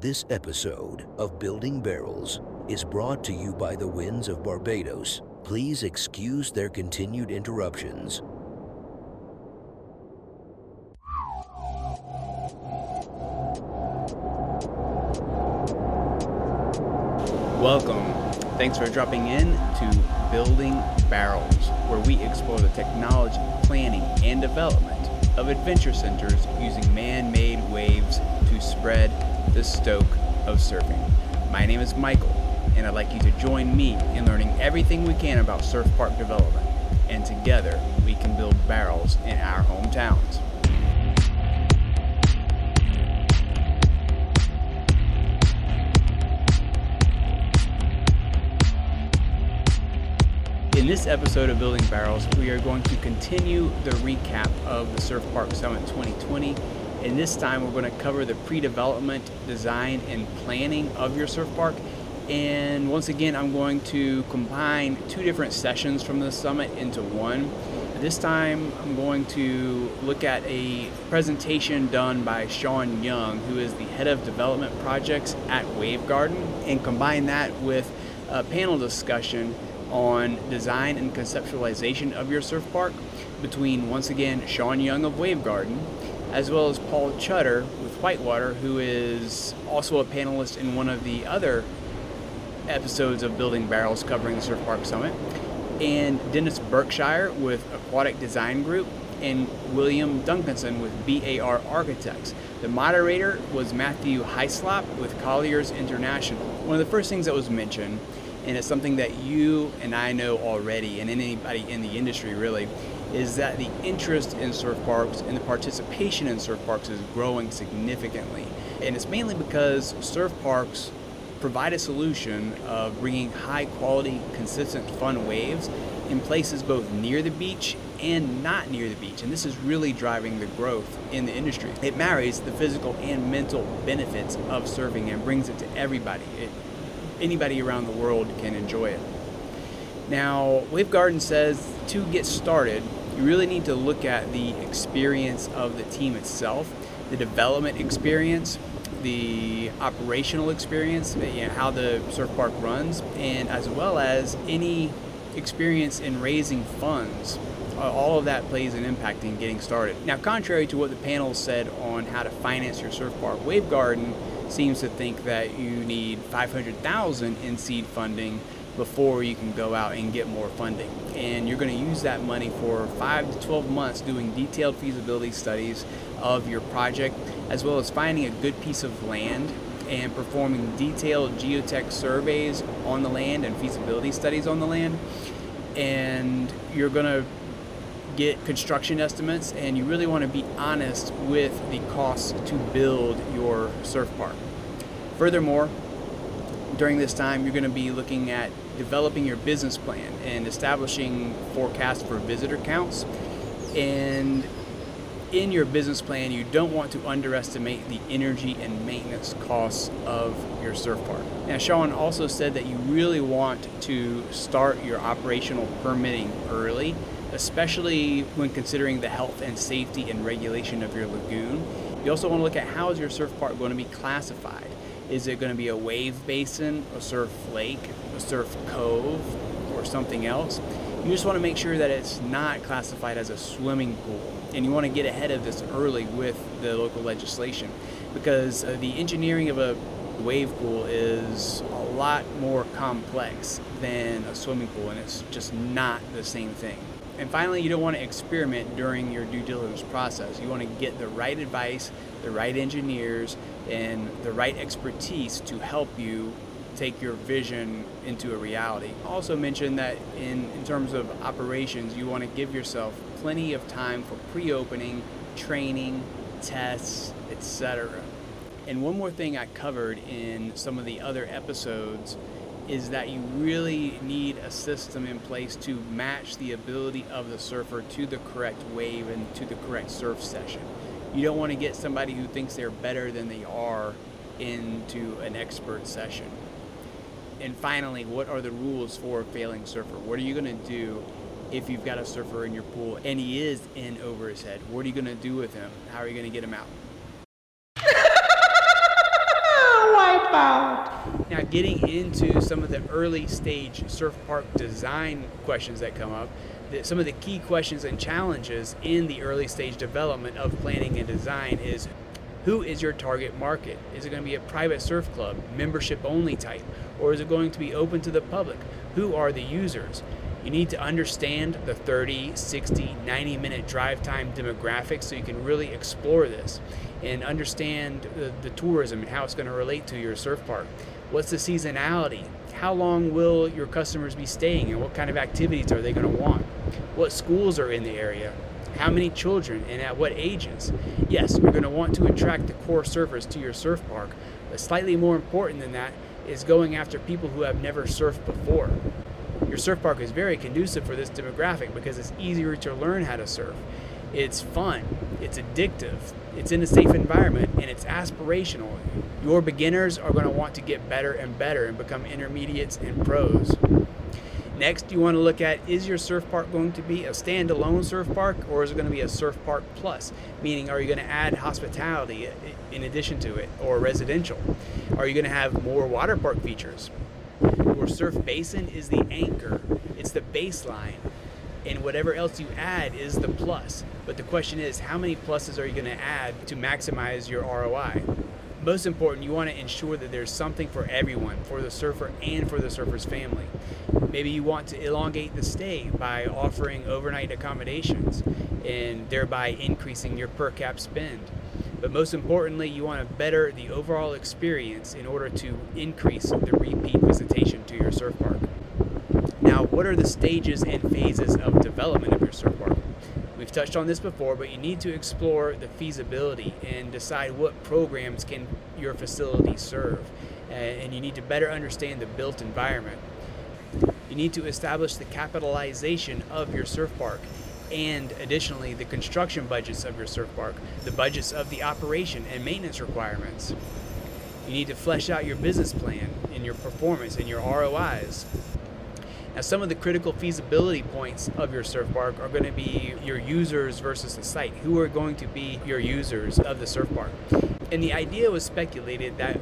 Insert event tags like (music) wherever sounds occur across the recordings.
This episode of Building Barrels is brought to you by the winds of Barbados. Please excuse their continued interruptions. Welcome. Thanks for dropping in to Building Barrels, where we explore the technology, planning, and development of adventure centers using man made waves to spread the stoke of surfing. My name is Michael, and I'd like you to join me in learning everything we can about surf park development. And together, we can build barrels in our hometowns. In this episode of Building Barrels, we are going to continue the recap of the Surf Park Summit 2020. And this time, we're going to cover the pre development, design, and planning of your surf park. And once again, I'm going to combine two different sessions from the summit into one. This time, I'm going to look at a presentation done by Sean Young, who is the head of development projects at Wave Garden, and combine that with a panel discussion on design and conceptualization of your surf park between, once again, Sean Young of Wave Garden, as well as Paul Chutter with Whitewater, who is also a panelist in one of the other episodes of Building Barrels covering the Surf Park Summit, and Dennis Berkshire with Aquatic Design Group, and William Duncanson with BAR Architects. The moderator was Matthew Heislop with Colliers International. One of the first things that was mentioned and it's something that you and I know already, and anybody in the industry really, is that the interest in surf parks and the participation in surf parks is growing significantly. And it's mainly because surf parks provide a solution of bringing high quality, consistent, fun waves in places both near the beach and not near the beach. And this is really driving the growth in the industry. It marries the physical and mental benefits of surfing and brings it to everybody. It, anybody around the world can enjoy it. Now, Wave Garden says to get started, you really need to look at the experience of the team itself, the development experience, the operational experience, you know, how the surf park runs, and as well as any experience in raising funds. All of that plays an impact in getting started. Now, contrary to what the panel said on how to finance your surf park, Wave Garden seems to think that you need 500,000 in seed funding before you can go out and get more funding. And you're going to use that money for 5 to 12 months doing detailed feasibility studies of your project as well as finding a good piece of land and performing detailed geotech surveys on the land and feasibility studies on the land. And you're going to get construction estimates and you really want to be honest with the costs to build your surf park. Furthermore, during this time, you're going to be looking at developing your business plan and establishing forecasts for visitor counts. And in your business plan, you don't want to underestimate the energy and maintenance costs of your surf park. Now, Sean also said that you really want to start your operational permitting early especially when considering the health and safety and regulation of your lagoon. You also want to look at how is your surf park going to be classified. Is it going to be a wave basin, a surf lake, a surf cove, or something else? You just want to make sure that it's not classified as a swimming pool. And you want to get ahead of this early with the local legislation because uh, the engineering of a wave pool is a lot more complex than a swimming pool, and it's just not the same thing. And finally, you don't want to experiment during your due diligence process. You want to get the right advice, the right engineers, and the right expertise to help you take your vision into a reality. Also mention that in, in terms of operations, you want to give yourself plenty of time for pre-opening, training, tests, etc. And one more thing I covered in some of the other episodes is that you really need a system in place to match the ability of the surfer to the correct wave and to the correct surf session. You don't want to get somebody who thinks they're better than they are into an expert session. And finally, what are the rules for a failing surfer? What are you going to do if you've got a surfer in your pool and he is in over his head? What are you going to do with him? How are you going to get him out? (laughs) about. Now, getting into some of the early stage surf park design questions that come up, some of the key questions and challenges in the early stage development of planning and design is who is your target market? Is it going to be a private surf club, membership only type, or is it going to be open to the public? Who are the users? You need to understand the 30, 60, 90 minute drive time demographics so you can really explore this and understand the, the tourism and how it's going to relate to your surf park. What's the seasonality? How long will your customers be staying and what kind of activities are they going to want? What schools are in the area? How many children and at what ages? Yes, you're going to want to attract the core surfers to your surf park, but slightly more important than that is going after people who have never surfed before. Your surf park is very conducive for this demographic because it's easier to learn how to surf. It's fun, it's addictive, it's in a safe environment, and it's aspirational. Your beginners are going to want to get better and better and become intermediates and pros. Next, you want to look at is your surf park going to be a standalone surf park or is it going to be a surf park plus? Meaning, are you going to add hospitality in addition to it or residential? Are you going to have more water park features? Your surf basin is the anchor, it's the baseline, and whatever else you add is the plus. But the question is, how many pluses are you going to add to maximize your ROI? Most important, you want to ensure that there's something for everyone, for the surfer and for the surfer's family. Maybe you want to elongate the stay by offering overnight accommodations and thereby increasing your per cap spend. But most importantly, you want to better the overall experience in order to increase the repeat visitation to your surf park. Now, what are the stages and phases of development of your surf park? We've touched on this before, but you need to explore the feasibility and decide what programs can your facility serve. And you need to better understand the built environment. You need to establish the capitalization of your surf park and additionally the construction budgets of your surf park, the budgets of the operation and maintenance requirements. You need to flesh out your business plan and your performance and your ROIs. Now, some of the critical feasibility points of your surf park are going to be your users versus the site. Who are going to be your users of the surf park? And the idea was speculated that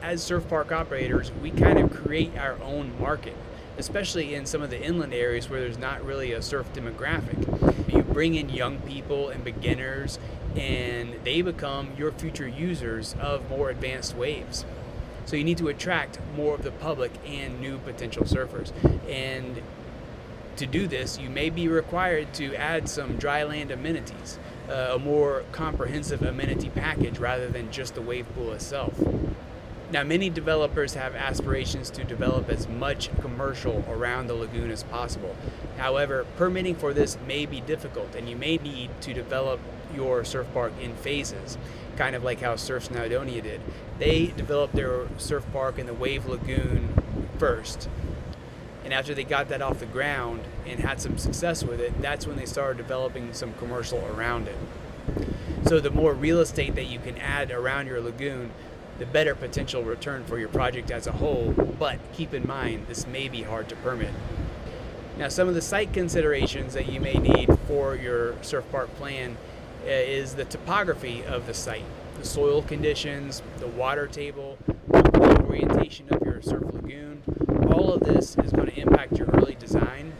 as surf park operators, we kind of create our own market especially in some of the inland areas where there's not really a surf demographic. You bring in young people and beginners, and they become your future users of more advanced waves. So you need to attract more of the public and new potential surfers. And to do this, you may be required to add some dry land amenities, uh, a more comprehensive amenity package rather than just the wave pool itself. Now, many developers have aspirations to develop as much commercial around the lagoon as possible. However, permitting for this may be difficult, and you may need to develop your surf park in phases, kind of like how Surf Snowdonia did. They developed their surf park in the Wave Lagoon first. And after they got that off the ground and had some success with it, that's when they started developing some commercial around it. So, the more real estate that you can add around your lagoon, the better potential return for your project as a whole, but keep in mind this may be hard to permit. Now, some of the site considerations that you may need for your surf park plan Uh, is the topography of the site, the soil conditions, the water table, the orientation of your surf lagoon. All of this is going to impact your early design,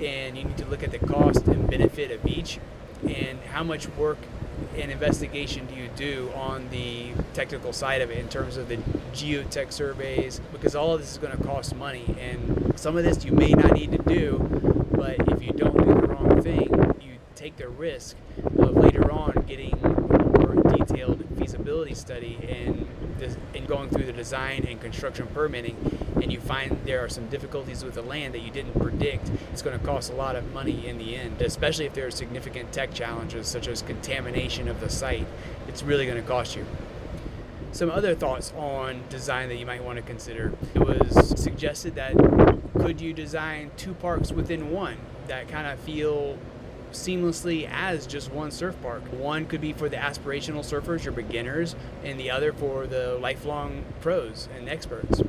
and you need to look at the cost and benefit of each and how much work and investigation do you do on the technical side of it in terms of the geotech surveys? Because all of this is going to cost money, and some of this you may not need to do, but if you don't do the wrong thing, you take the risk of later on getting a more detailed feasibility study and and going through the design and construction permitting and you find there are some difficulties with the land that you didn't predict, it's going to cost a lot of money in the end, especially if there are significant tech challenges such as contamination of the site. It's really going to cost you. Some other thoughts on design that you might want to consider. It was suggested that could you design two parks within one that kind of feel seamlessly as just one surf park. One could be for the aspirational surfers, your beginners, and the other for the lifelong pros and experts.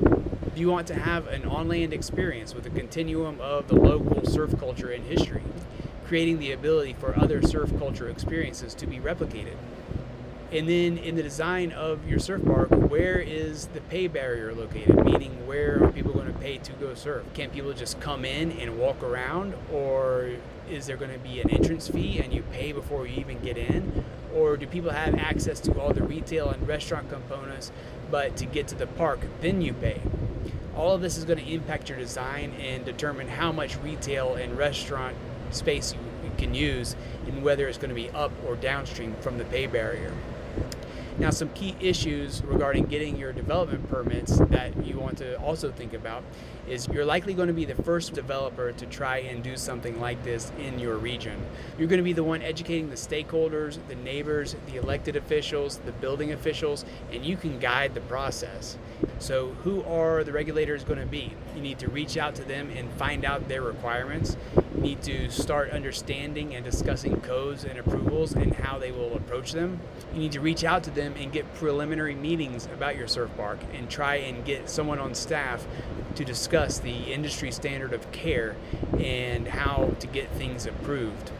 If you want to have an on land experience with a continuum of the local surf culture and history, creating the ability for other surf culture experiences to be replicated. And then in the design of your surf park, where is the pay barrier located? Meaning, where are people going to pay to go surf? Can people just come in and walk around, or is there going to be an entrance fee and you pay before you even get in? Or do people have access to all the retail and restaurant components, but to get to the park, then you pay? All of this is going to impact your design and determine how much retail and restaurant space you can use and whether it's going to be up or downstream from the pay barrier. Now, some key issues regarding getting your development permits that you want to also think about is you're likely going to be the first developer to try and do something like this in your region. You're going to be the one educating the stakeholders, the neighbors, the elected officials, the building officials, and you can guide the process. So, who are the regulators going to be? You need to reach out to them and find out their requirements. Need to start understanding and discussing codes and approvals and how they will approach them. You need to reach out to them and get preliminary meetings about your surf park and try and get someone on staff to discuss the industry standard of care and how to get things approved.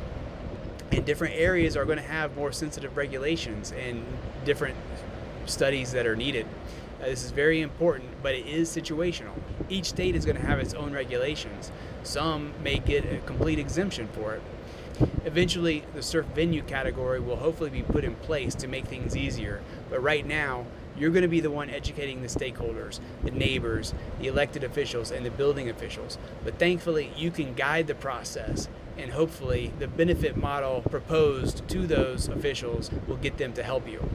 And different areas are going to have more sensitive regulations and different studies that are needed. Uh, this is very important, but it is situational. Each state is going to have its own regulations. Some may get a complete exemption for it. Eventually, the surf venue category will hopefully be put in place to make things easier, but right now, you're going to be the one educating the stakeholders, the neighbors, the elected officials, and the building officials. But thankfully, you can guide the process, and hopefully, the benefit model proposed to those officials will get them to help you.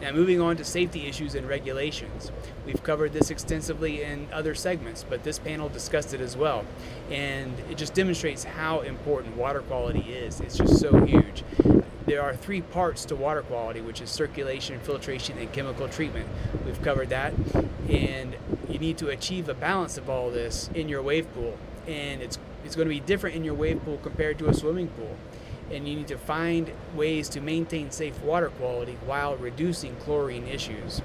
Now, moving on to safety issues and regulations. We've covered this extensively in other segments, but this panel discussed it as well. And it just demonstrates how important water quality is. It's just so huge. There are three parts to water quality, which is circulation, filtration, and chemical treatment. We've covered that. And you need to achieve a balance of all this in your wave pool. And it's, it's going to be different in your wave pool compared to a swimming pool and you need to find ways to maintain safe water quality while reducing chlorine issues.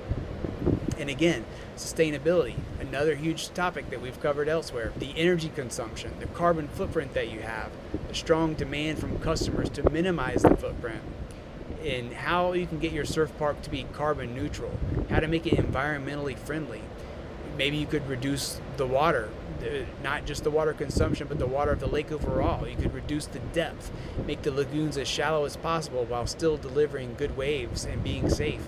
And again, sustainability, another huge topic that we've covered elsewhere. The energy consumption, the carbon footprint that you have, the strong demand from customers to minimize the footprint, and how you can get your surf park to be carbon neutral, how to make it environmentally friendly. Maybe you could reduce the water not just the water consumption, but the water of the lake overall. You could reduce the depth, make the lagoons as shallow as possible while still delivering good waves and being safe.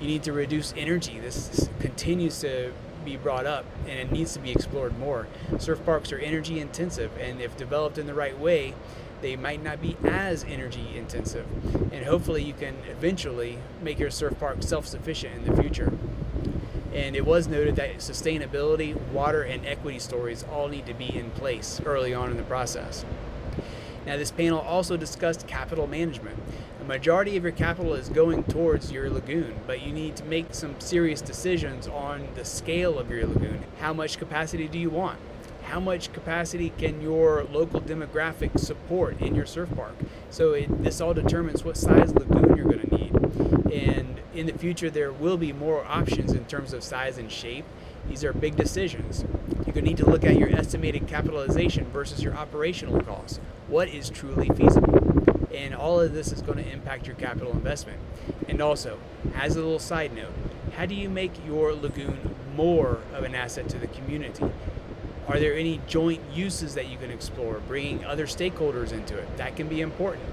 You need to reduce energy. This continues to be brought up and it needs to be explored more. Surf parks are energy intensive, and if developed in the right way, they might not be as energy intensive. And hopefully, you can eventually make your surf park self sufficient in the future. And it was noted that sustainability, water, and equity stories all need to be in place early on in the process. Now, this panel also discussed capital management. The majority of your capital is going towards your lagoon, but you need to make some serious decisions on the scale of your lagoon. How much capacity do you want? How much capacity can your local demographic support in your surf park? So, it, this all determines what size lagoon you're going to need. And in the future, there will be more options in terms of size and shape. These are big decisions. You're going to need to look at your estimated capitalization versus your operational costs. What is truly feasible? And all of this is going to impact your capital investment. And also, as a little side note, how do you make your lagoon more of an asset to the community? Are there any joint uses that you can explore, bringing other stakeholders into it? That can be important.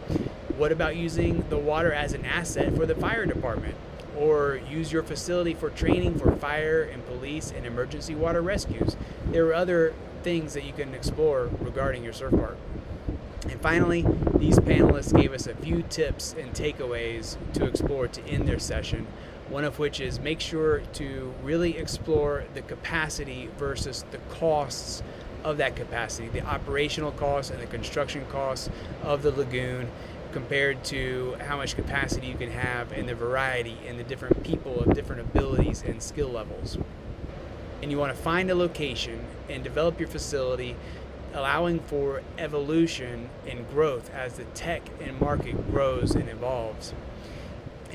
What about using the water as an asset for the fire department? or use your facility for training for fire and police and emergency water rescues. There are other things that you can explore regarding your surf park. And finally, these panelists gave us a few tips and takeaways to explore to end their session. One of which is make sure to really explore the capacity versus the costs of that capacity, the operational costs and the construction costs of the lagoon, compared to how much capacity you can have and the variety and the different people of different abilities and skill levels. And you want to find a location and develop your facility, allowing for evolution and growth as the tech and market grows and evolves.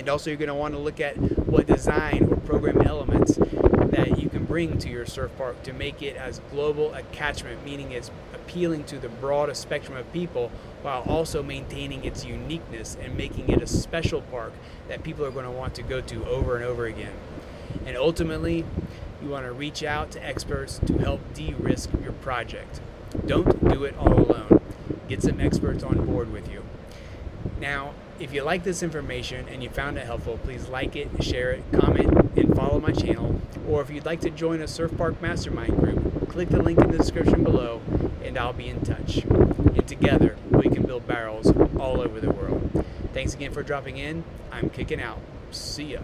And also, you're going to want to look at what design or program elements that you can bring to your surf park to make it as global a catchment, meaning it's appealing to the broadest spectrum of people while also maintaining its uniqueness and making it a special park that people are going to want to go to over and over again. And ultimately, you want to reach out to experts to help de risk your project. Don't do it all alone. Get some experts on board with you. Now, if you like this information and you found it helpful, please like it, share it, comment, and follow my channel. Or if you'd like to join a Surf Park Mastermind group, click the link in the description below and I'll be in touch. And together, we can build barrels all over the world. Thanks again for dropping in. I'm kicking out. See ya.